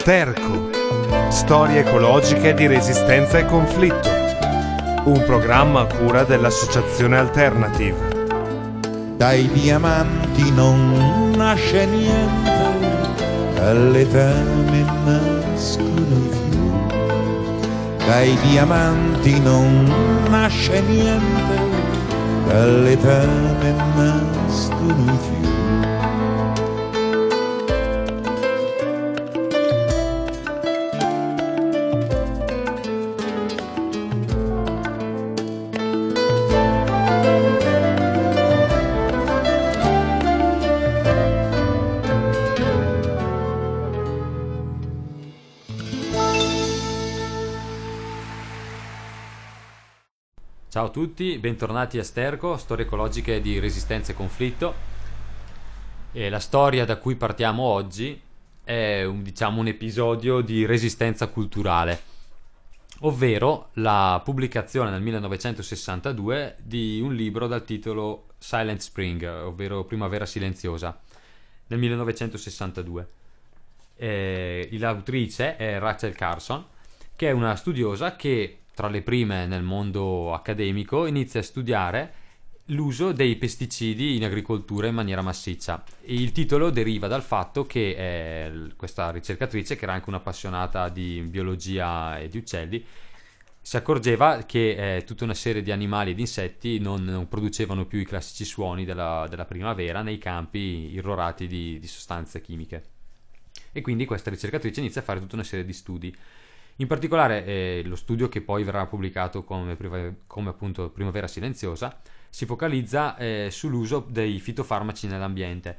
Sterco. Storie ecologiche di resistenza e conflitto. Un programma a cura dell'Associazione Alternative. Dai diamanti non nasce niente, dalle tane nascono i fiori. Dai diamanti non nasce niente, dalle tane nascono i fiori. Ciao a tutti, bentornati a Sterco, storie ecologiche di resistenza e conflitto. E la storia da cui partiamo oggi è un, diciamo, un episodio di resistenza culturale, ovvero la pubblicazione nel 1962 di un libro dal titolo Silent Spring, ovvero Primavera silenziosa, nel 1962. E l'autrice è Rachel Carson, che è una studiosa che tra le prime nel mondo accademico, inizia a studiare l'uso dei pesticidi in agricoltura in maniera massiccia. Il titolo deriva dal fatto che eh, questa ricercatrice, che era anche un'appassionata di biologia e di uccelli, si accorgeva che eh, tutta una serie di animali ed insetti non, non producevano più i classici suoni della, della primavera nei campi irrorati di, di sostanze chimiche. E quindi questa ricercatrice inizia a fare tutta una serie di studi in particolare eh, lo studio che poi verrà pubblicato come, come appunto Primavera Silenziosa si focalizza eh, sull'uso dei fitofarmaci nell'ambiente.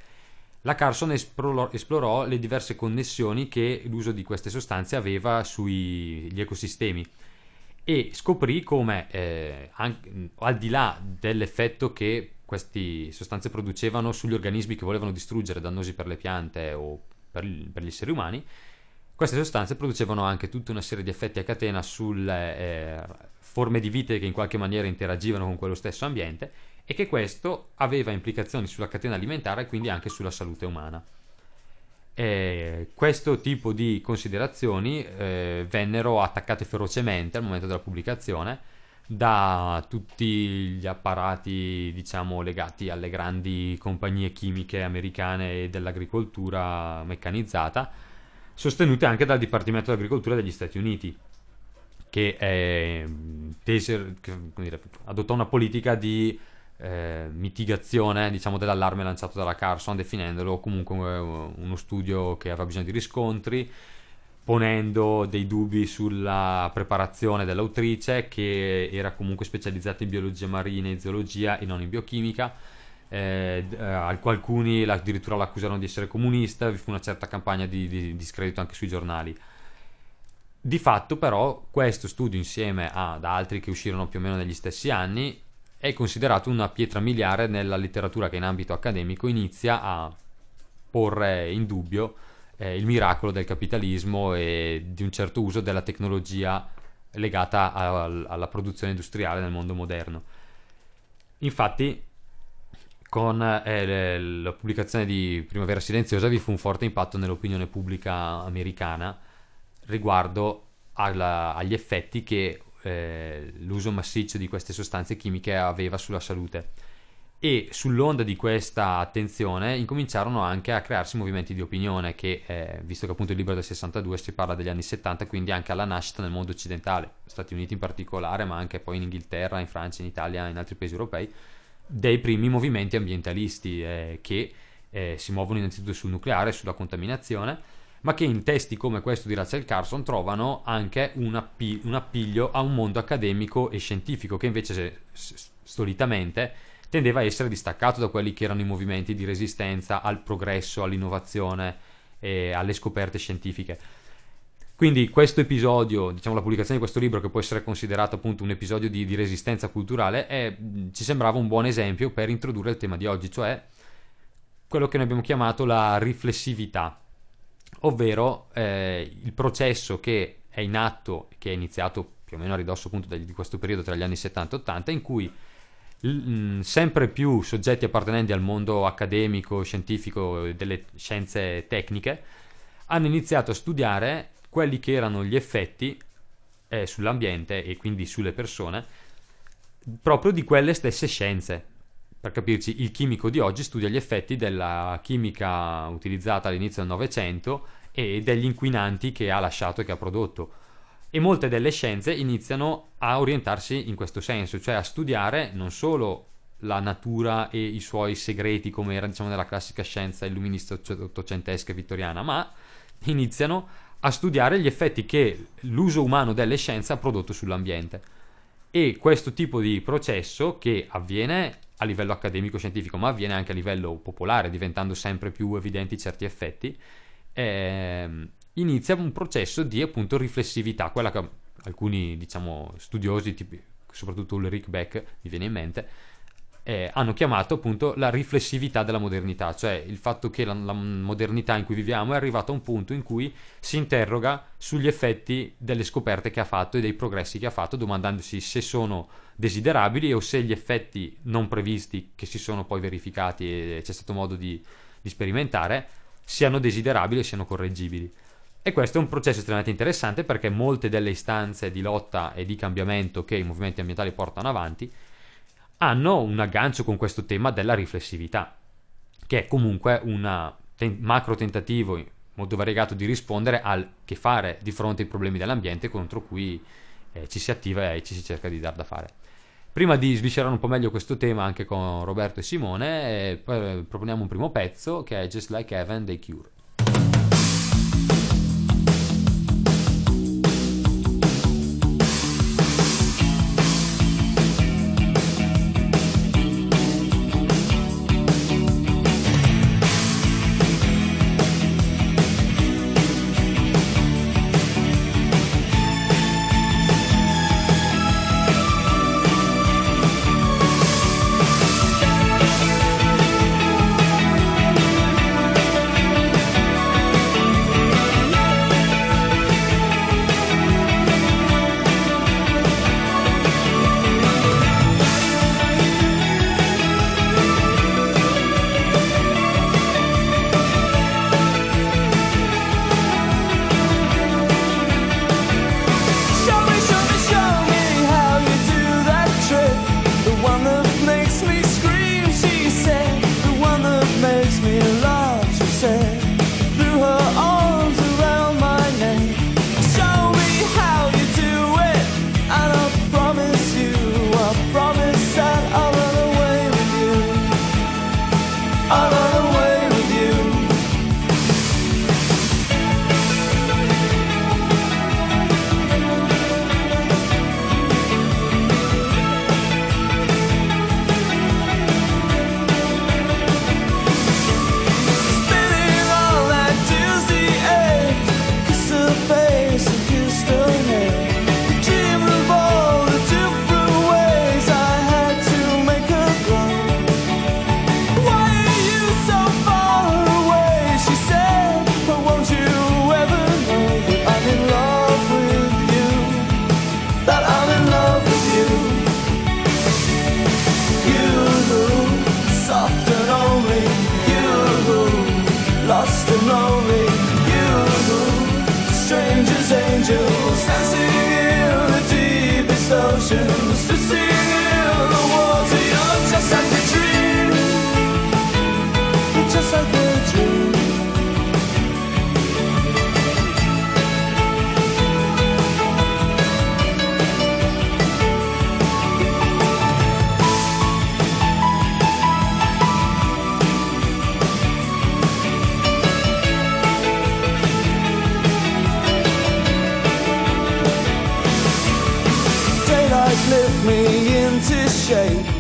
La Carson esplorò, esplorò, le diverse connessioni che l'uso di queste sostanze aveva sugli ecosistemi e scoprì come eh, anche, al di là dell'effetto che queste sostanze producevano sugli organismi che volevano distruggere dannosi per le piante o per, per gli esseri umani, queste sostanze producevano anche tutta una serie di effetti a catena sulle eh, forme di vite che in qualche maniera interagivano con quello stesso ambiente e che questo aveva implicazioni sulla catena alimentare e quindi anche sulla salute umana. E questo tipo di considerazioni eh, vennero attaccate ferocemente al momento della pubblicazione da tutti gli apparati diciamo legati alle grandi compagnie chimiche americane e dell'agricoltura meccanizzata sostenute anche dal Dipartimento dell'Agricoltura degli Stati Uniti, che, è, tese, che dire, adottò una politica di eh, mitigazione diciamo, dell'allarme lanciato dalla Carson, definendolo comunque uno studio che aveva bisogno di riscontri, ponendo dei dubbi sulla preparazione dell'autrice, che era comunque specializzata in biologia marina e zoologia e non in biochimica eh, eh alcuni addirittura l'accusarono di essere comunista, vi fu una certa campagna di, di discredito anche sui giornali. Di fatto però questo studio insieme ad altri che uscirono più o meno negli stessi anni è considerato una pietra miliare nella letteratura che in ambito accademico inizia a porre in dubbio eh, il miracolo del capitalismo e di un certo uso della tecnologia legata a, alla produzione industriale nel mondo moderno. Infatti con eh, la pubblicazione di Primavera Silenziosa vi fu un forte impatto nell'opinione pubblica americana riguardo alla, agli effetti che eh, l'uso massiccio di queste sostanze chimiche aveva sulla salute. E sull'onda di questa attenzione incominciarono anche a crearsi movimenti di opinione che, eh, visto che appunto il libro del 62 si parla degli anni 70, quindi anche alla nascita nel mondo occidentale, Stati Uniti in particolare, ma anche poi in Inghilterra, in Francia, in Italia, in altri paesi europei, dei primi movimenti ambientalisti eh, che eh, si muovono innanzitutto sul nucleare, sulla contaminazione, ma che in testi come questo di Rachel Carson trovano anche un, appi- un appiglio a un mondo accademico e scientifico che invece se, s- solitamente tendeva a essere distaccato da quelli che erano i movimenti di resistenza al progresso, all'innovazione e alle scoperte scientifiche. Quindi questo episodio, diciamo la pubblicazione di questo libro che può essere considerato appunto un episodio di, di resistenza culturale, è, ci sembrava un buon esempio per introdurre il tema di oggi, cioè quello che noi abbiamo chiamato la riflessività, ovvero eh, il processo che è in atto, che è iniziato più o meno a ridosso appunto di questo periodo tra gli anni 70 e 80, in cui sempre più soggetti appartenenti al mondo accademico, scientifico, delle scienze tecniche, hanno iniziato a studiare quelli che erano gli effetti eh, sull'ambiente e quindi sulle persone proprio di quelle stesse scienze. Per capirci, il chimico di oggi studia gli effetti della chimica utilizzata all'inizio del Novecento e degli inquinanti che ha lasciato e che ha prodotto. E molte delle scienze iniziano a orientarsi in questo senso, cioè a studiare non solo la natura e i suoi segreti come era diciamo nella classica scienza illuminista ottocentesca e vittoriana, ma iniziano a studiare gli effetti che l'uso umano delle scienze ha prodotto sull'ambiente. E questo tipo di processo che avviene a livello accademico-scientifico, ma avviene anche a livello popolare, diventando sempre più evidenti certi effetti, eh, inizia un processo di appunto riflessività, quella che alcuni diciamo studiosi, tipo, soprattutto Ulrich Beck, mi viene in mente, eh, hanno chiamato appunto la riflessività della modernità, cioè il fatto che la, la, modernità in cui viviamo è arrivata a un punto in cui si interroga sugli effetti delle scoperte che ha fatto e dei progressi che ha fatto, domandandosi se sono desiderabili o se gli effetti non previsti che si sono poi verificati e c'è stato modo di, di sperimentare siano desiderabili e siano correggibili. E questo è un processo estremamente interessante perché molte delle istanze di lotta e di cambiamento che i movimenti ambientali portano avanti hanno un aggancio con questo tema della riflessività, che è comunque un ten- macro tentativo molto variegato di rispondere al che fare di fronte ai problemi dell'ambiente contro cui eh, ci si attiva e ci si cerca di dar da fare. Prima di sviscerare un po' meglio questo tema anche con Roberto e Simone, eh, proponiamo un primo pezzo che è Just Like Heaven dei Cure. shade.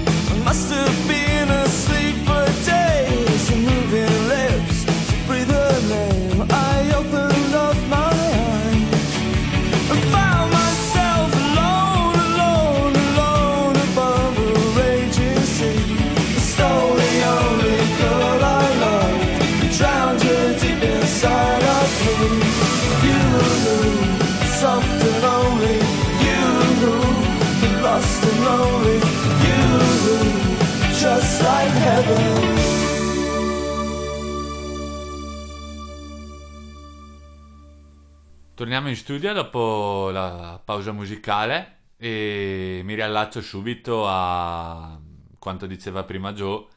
Torniamo in studio dopo la pausa musicale e mi riallaccio subito a quanto diceva prima Joe,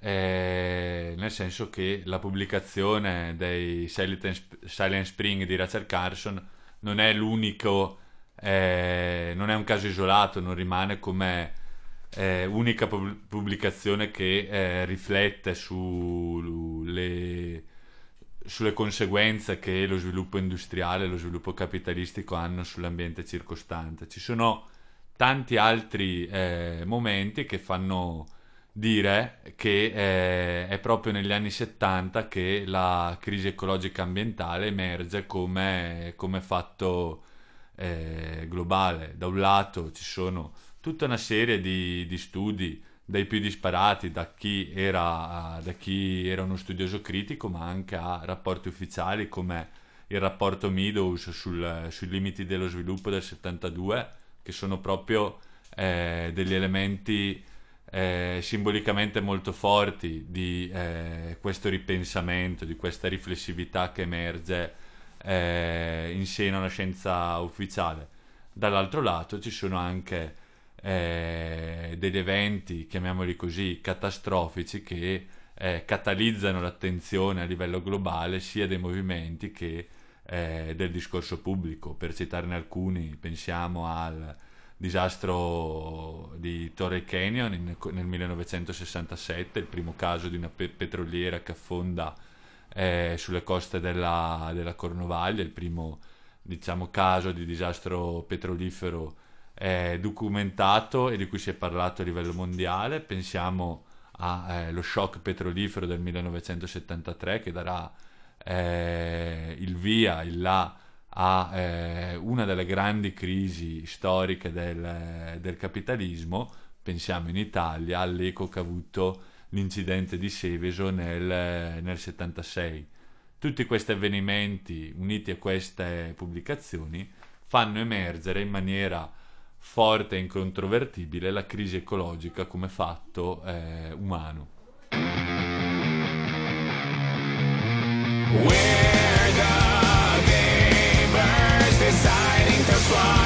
eh, nel senso che la pubblicazione dei Silent Spring di Rachel Carson non è l'unico, eh, non è un caso isolato, non rimane come eh, unica pubblicazione che eh, riflette sulle, sulle conseguenze che lo sviluppo industriale e lo sviluppo capitalistico hanno sull'ambiente circostante. Ci sono tanti altri eh, momenti che fanno dire che eh, è proprio negli anni 70 che la crisi ecologica ambientale emerge come, come fatto eh, globale. Da un lato ci sono tutta una serie di, di studi dai più disparati, da chi, era, da chi era uno studioso critico, ma anche a rapporti ufficiali come il rapporto Meadows sul, sui limiti dello sviluppo del 72, che sono proprio eh, degli elementi eh, simbolicamente molto forti di eh, questo ripensamento, di questa riflessività che emerge eh, in seno alla scienza ufficiale. Dall'altro lato ci sono anche eh, degli eventi, chiamiamoli così, catastrofici che eh, catalizzano l'attenzione a livello globale sia dei movimenti che eh, del discorso pubblico. Per citarne alcuni, pensiamo al disastro di Torrey Canyon in, nel 1967, il primo caso di una pe- petroliera che affonda eh, sulle coste della, della, Cornovaglia, il primo diciamo, caso di disastro petrolifero eh, documentato e di cui si è parlato a livello mondiale. Pensiamo allo eh, shock petrolifero del 1973 che darà eh, il via, il là a eh, una delle grandi crisi storiche del, del, capitalismo, pensiamo in Italia all'eco che ha avuto l'incidente di Seveso nel, nel 76. Tutti questi avvenimenti uniti a queste pubblicazioni fanno emergere in maniera forte e incontrovertibile la crisi ecologica come fatto eh, umano. We're the deciding to fly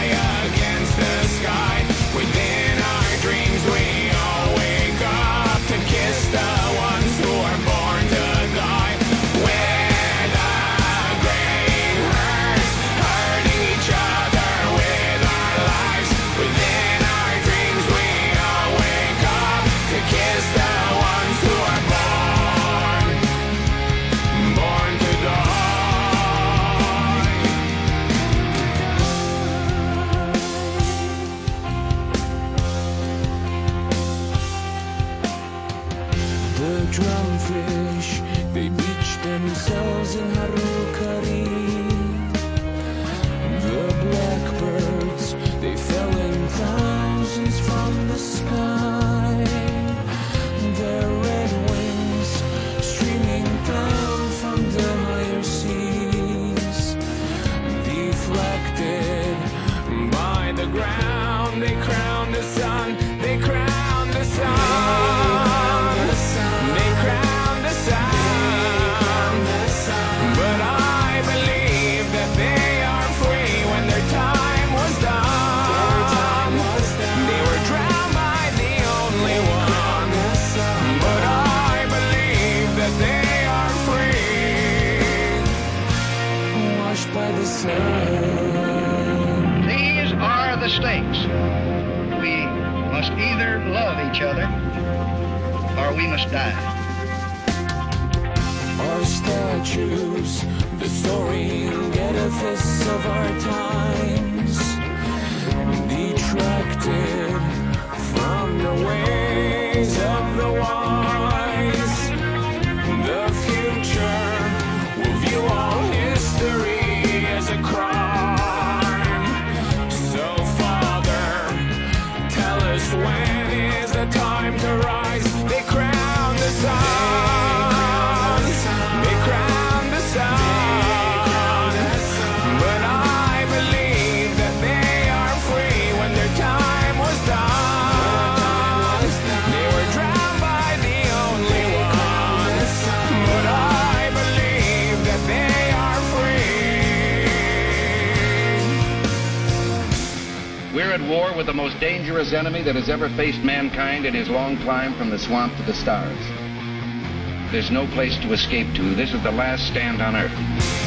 or we must die. Our statues, the soaring edifice of our times, most dangerous enemy that has ever faced mankind in his long climb from the swamp to the stars. There's no place to escape to. This is the last stand on Earth.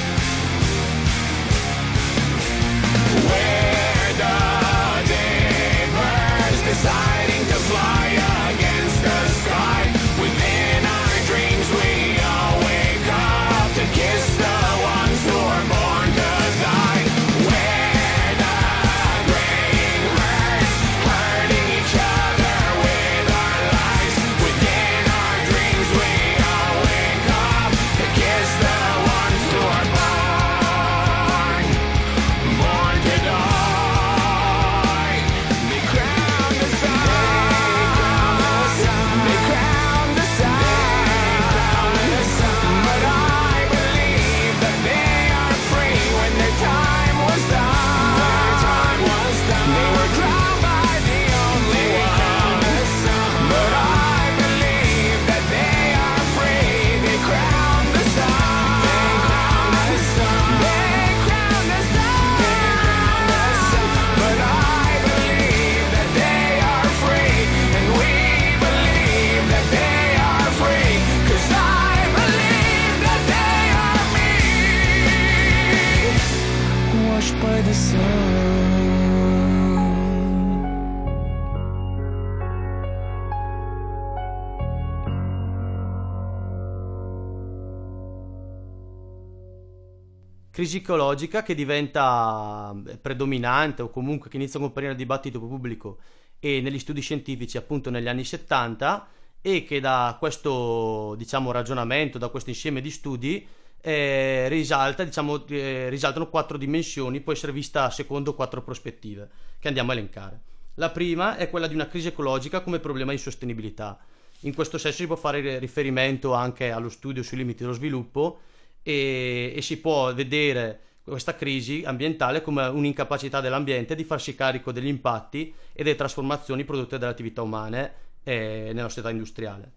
Crisi ecologica che diventa eh, predominante o comunque che inizia a comparire nel dibattito pubblico e negli studi scientifici appunto negli anni 70 e che da questo diciamo ragionamento, da questo insieme di studi eh, risalta, diciamo, eh, risaltano quattro dimensioni, può essere vista secondo quattro prospettive che andiamo a elencare. La prima è quella di una crisi ecologica come problema di sostenibilità. In questo senso si può fare riferimento anche allo studio sui limiti dello sviluppo e, e si può vedere questa crisi ambientale come un'incapacità dell'ambiente di farsi carico degli impatti e delle trasformazioni prodotte dalle attività umane eh, nella società industriale.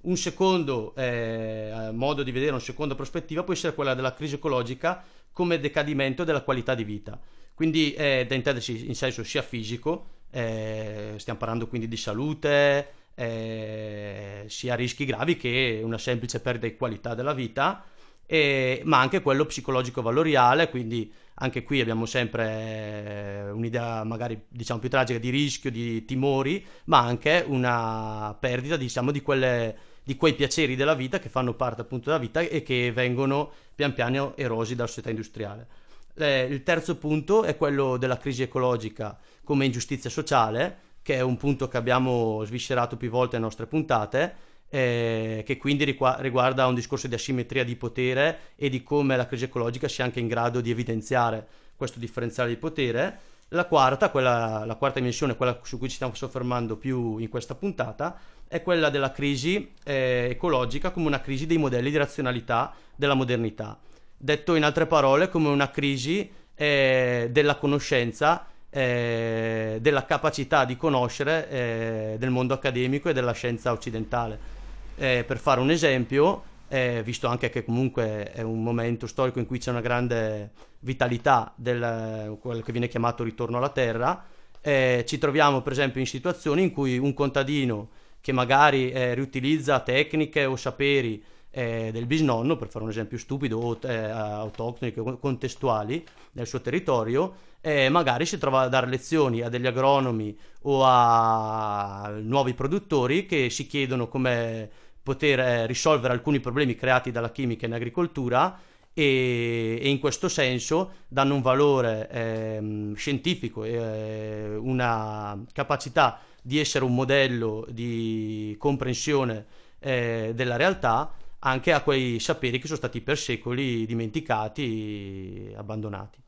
Un secondo eh, modo di vedere, una seconda prospettiva può essere quella della crisi ecologica come decadimento della qualità di vita. Quindi è da intendersi in senso sia fisico, eh, stiamo parlando quindi di salute, eh, sia rischi gravi che una semplice perdita di qualità della vita, eh, ma anche quello psicologico-valoriale, quindi anche qui abbiamo sempre eh, un'idea magari diciamo più tragica di rischio, di timori, ma anche una perdita diciamo di, quelle, di quei piaceri della vita che fanno parte appunto della vita e che vengono pian piano erosi dalla società industriale. Eh, il terzo punto è quello della crisi ecologica come ingiustizia sociale, che è un punto che abbiamo sviscerato più volte nelle nostre puntate, eh, che quindi riguarda un discorso di asimmetria di potere e di come la crisi ecologica sia anche in grado di evidenziare questo differenziale di potere. La quarta, quella, la quarta dimensione, quella su cui ci stiamo soffermando più in questa puntata, è quella della crisi eh, ecologica come una crisi dei modelli di razionalità della modernità. Detto in altre parole, come una crisi eh, della conoscenza, eh, della capacità di conoscere eh, del mondo accademico e della scienza occidentale. Eh, per fare un esempio, eh, visto anche che comunque è un momento storico in cui c'è una grande vitalità del quello che viene chiamato ritorno alla terra, eh, ci troviamo per esempio in situazioni in cui un contadino che magari eh, riutilizza tecniche o saperi eh, del bisnonno, per fare un esempio stupido, o eh, autoctoni, contestuali nel suo territorio, eh, magari si trova a dare lezioni a degli agronomi o a nuovi produttori che si chiedono come poter eh, risolvere alcuni problemi creati dalla chimica in agricoltura e, e in questo senso danno un valore ehm, scientifico e eh, una capacità di essere un modello di comprensione eh, della realtà anche a quei saperi che sono stati per secoli dimenticati abbandonati.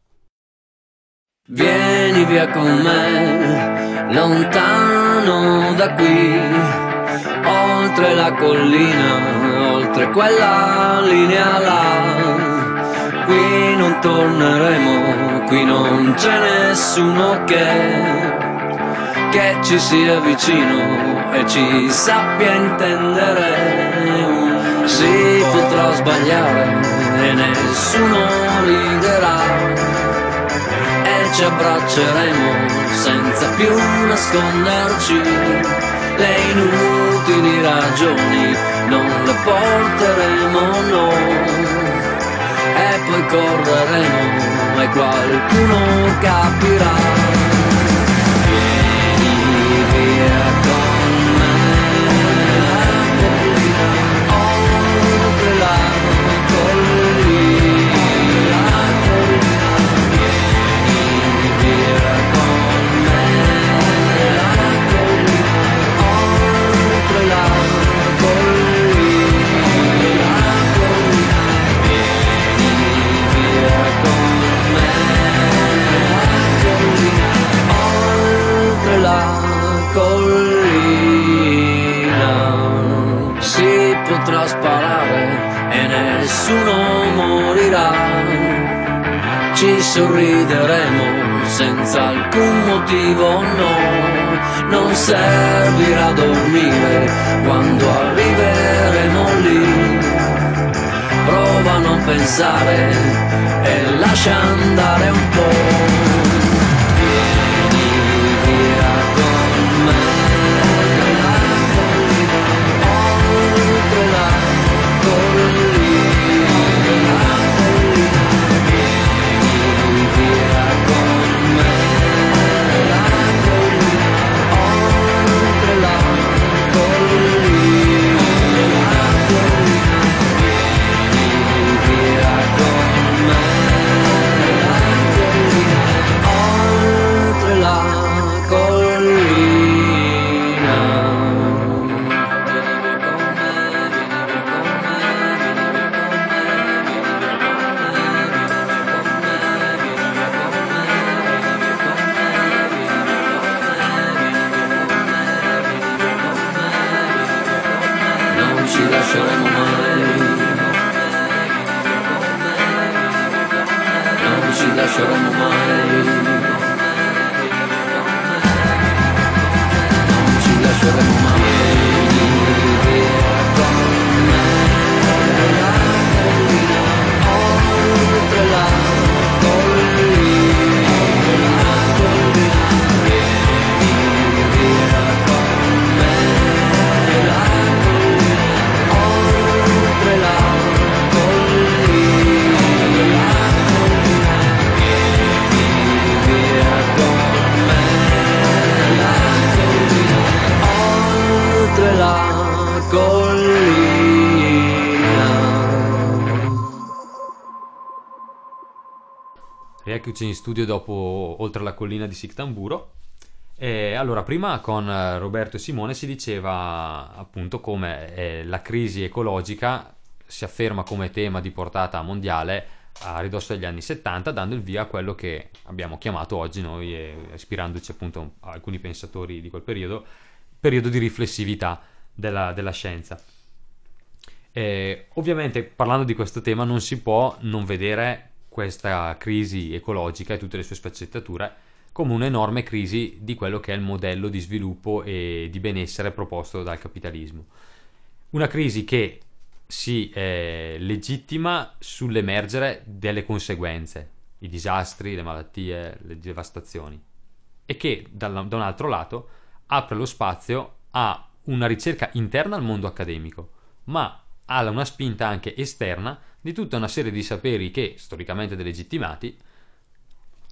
Vieni via con me, lontano da qui, oltre la collina, oltre quella linea là. Qui non torneremo, qui non c'è nessuno che, che ci sia vicino e ci sappia intendere. Si potrà sbagliare e nessuno riderà e ci abbracceremo senza più nasconderci. Le inutili ragioni non le porteremo no. E poi correremo e qualcuno capirà. Vieni via non ci Rieccoci in studio dopo Oltre la collina di Sictamburo. E allora, prima con eh, Roberto e Simone si diceva appunto come eh, la crisi ecologica si afferma come tema di portata mondiale a ridosso degli anni 70, dando il via a quello che abbiamo chiamato oggi noi, eh, ispirandoci appunto a alcuni pensatori di quel periodo, periodo di riflessività della, della scienza. Eh, ovviamente parlando di questo tema non si può non vedere questa crisi ecologica e tutte le sue sfaccettature come un'enorme crisi di quello che è il modello di sviluppo e di benessere proposto dal capitalismo. Una crisi che si eh, legittima sull'emergere delle conseguenze, i disastri, le malattie, le devastazioni, e che da un altro lato apre lo spazio a una ricerca interna al mondo accademico, ma ha una spinta anche esterna di tutta una serie di saperi che, storicamente delegittimati,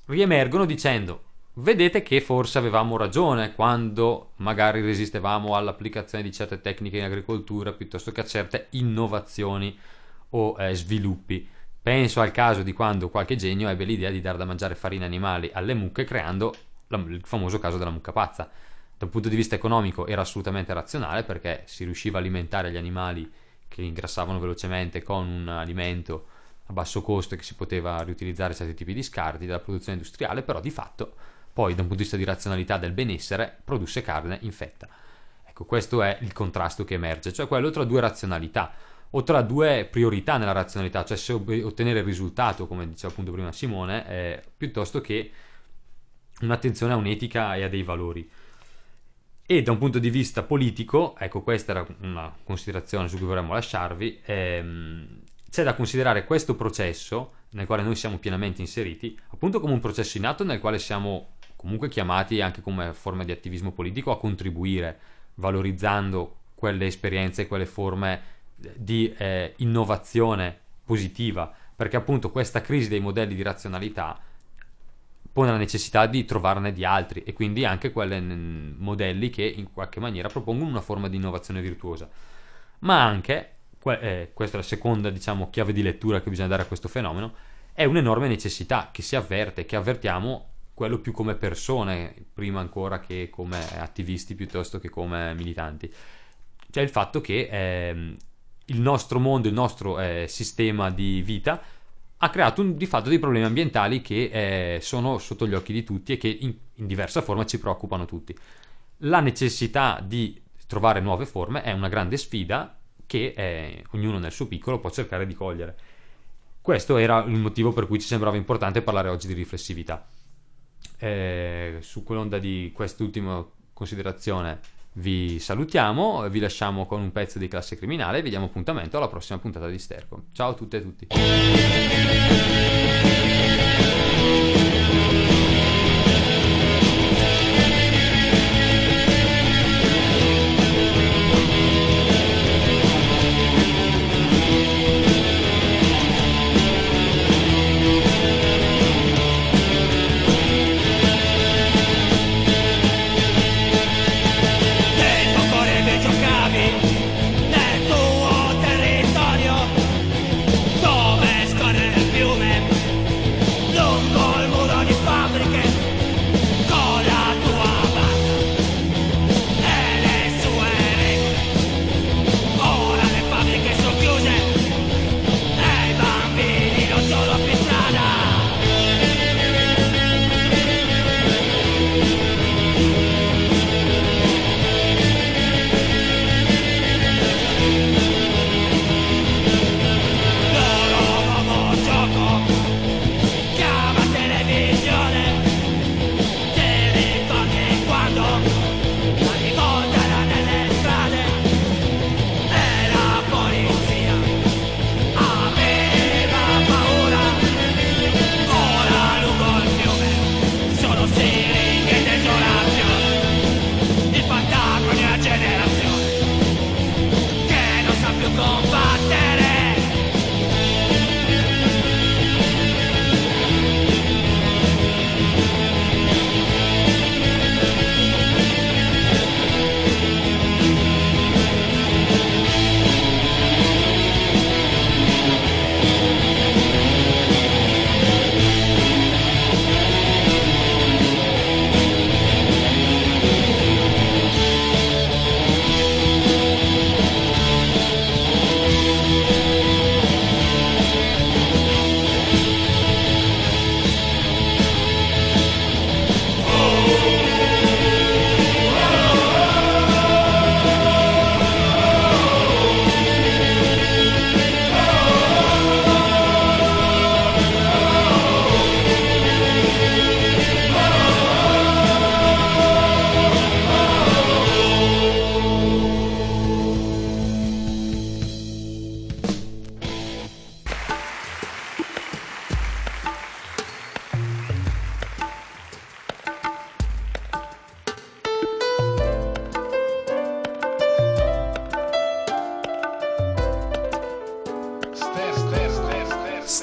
riemergono dicendo vedete che forse avevamo ragione quando magari resistevamo all'applicazione di certe tecniche in agricoltura piuttosto che a certe innovazioni o eh, sviluppi. Penso al caso di quando qualche genio ebbe l'idea di dar da mangiare farina animali alle mucche creando la- il famoso caso della mucca pazza. Da un punto di vista economico era assolutamente razionale perché si riusciva a alimentare gli animali che ingrassavano velocemente con un alimento a basso costo e che si poteva riutilizzare certi tipi di scarti della produzione industriale, però di fatto poi da un punto di vista di razionalità del benessere produsse carne infetta. Ecco, questo è il contrasto che emerge, cioè quello tra due razionalità o tra due priorità nella razionalità, cioè se ottenere il risultato, come diceva appunto prima Simone, eh, piuttosto che un'attenzione a un'etica e a dei valori. E da un punto di vista politico, ecco questa era una considerazione su cui vorremmo lasciarvi, ehm, c'è da considerare questo processo nel quale noi siamo pienamente inseriti, appunto come un processo in atto nel quale siamo comunque chiamati anche come forma di attivismo politico a contribuire, valorizzando quelle esperienze, quelle forme di eh, innovazione positiva, perché appunto questa crisi dei modelli di razionalità pone la necessità di trovarne di altri e quindi anche quelle modelli che in qualche maniera propongono una forma di innovazione virtuosa. Ma anche, eh, questa è la seconda diciamo chiave di lettura che bisogna dare a questo fenomeno, è un'enorme necessità che si avverte, che avvertiamo quello più come persone, prima ancora che come attivisti piuttosto che come militanti. Cioè il fatto che ehm, il nostro mondo, il nostro eh, sistema di vita ha creato un- di fatto dei problemi ambientali che eh, sono sotto gli occhi di tutti e che in, in diversa forma ci preoccupano tutti. La necessità di trovare nuove forme è una grande sfida che eh, ognuno nel suo piccolo può cercare di cogliere. Questo era il motivo per cui ci sembrava importante parlare oggi di riflessività. Eh, su quell'onda di quest'ultima considerazione vi salutiamo, vi lasciamo con un pezzo di classe criminale e vi diamo appuntamento alla prossima puntata di Sterco. Ciao a tutte e tutti.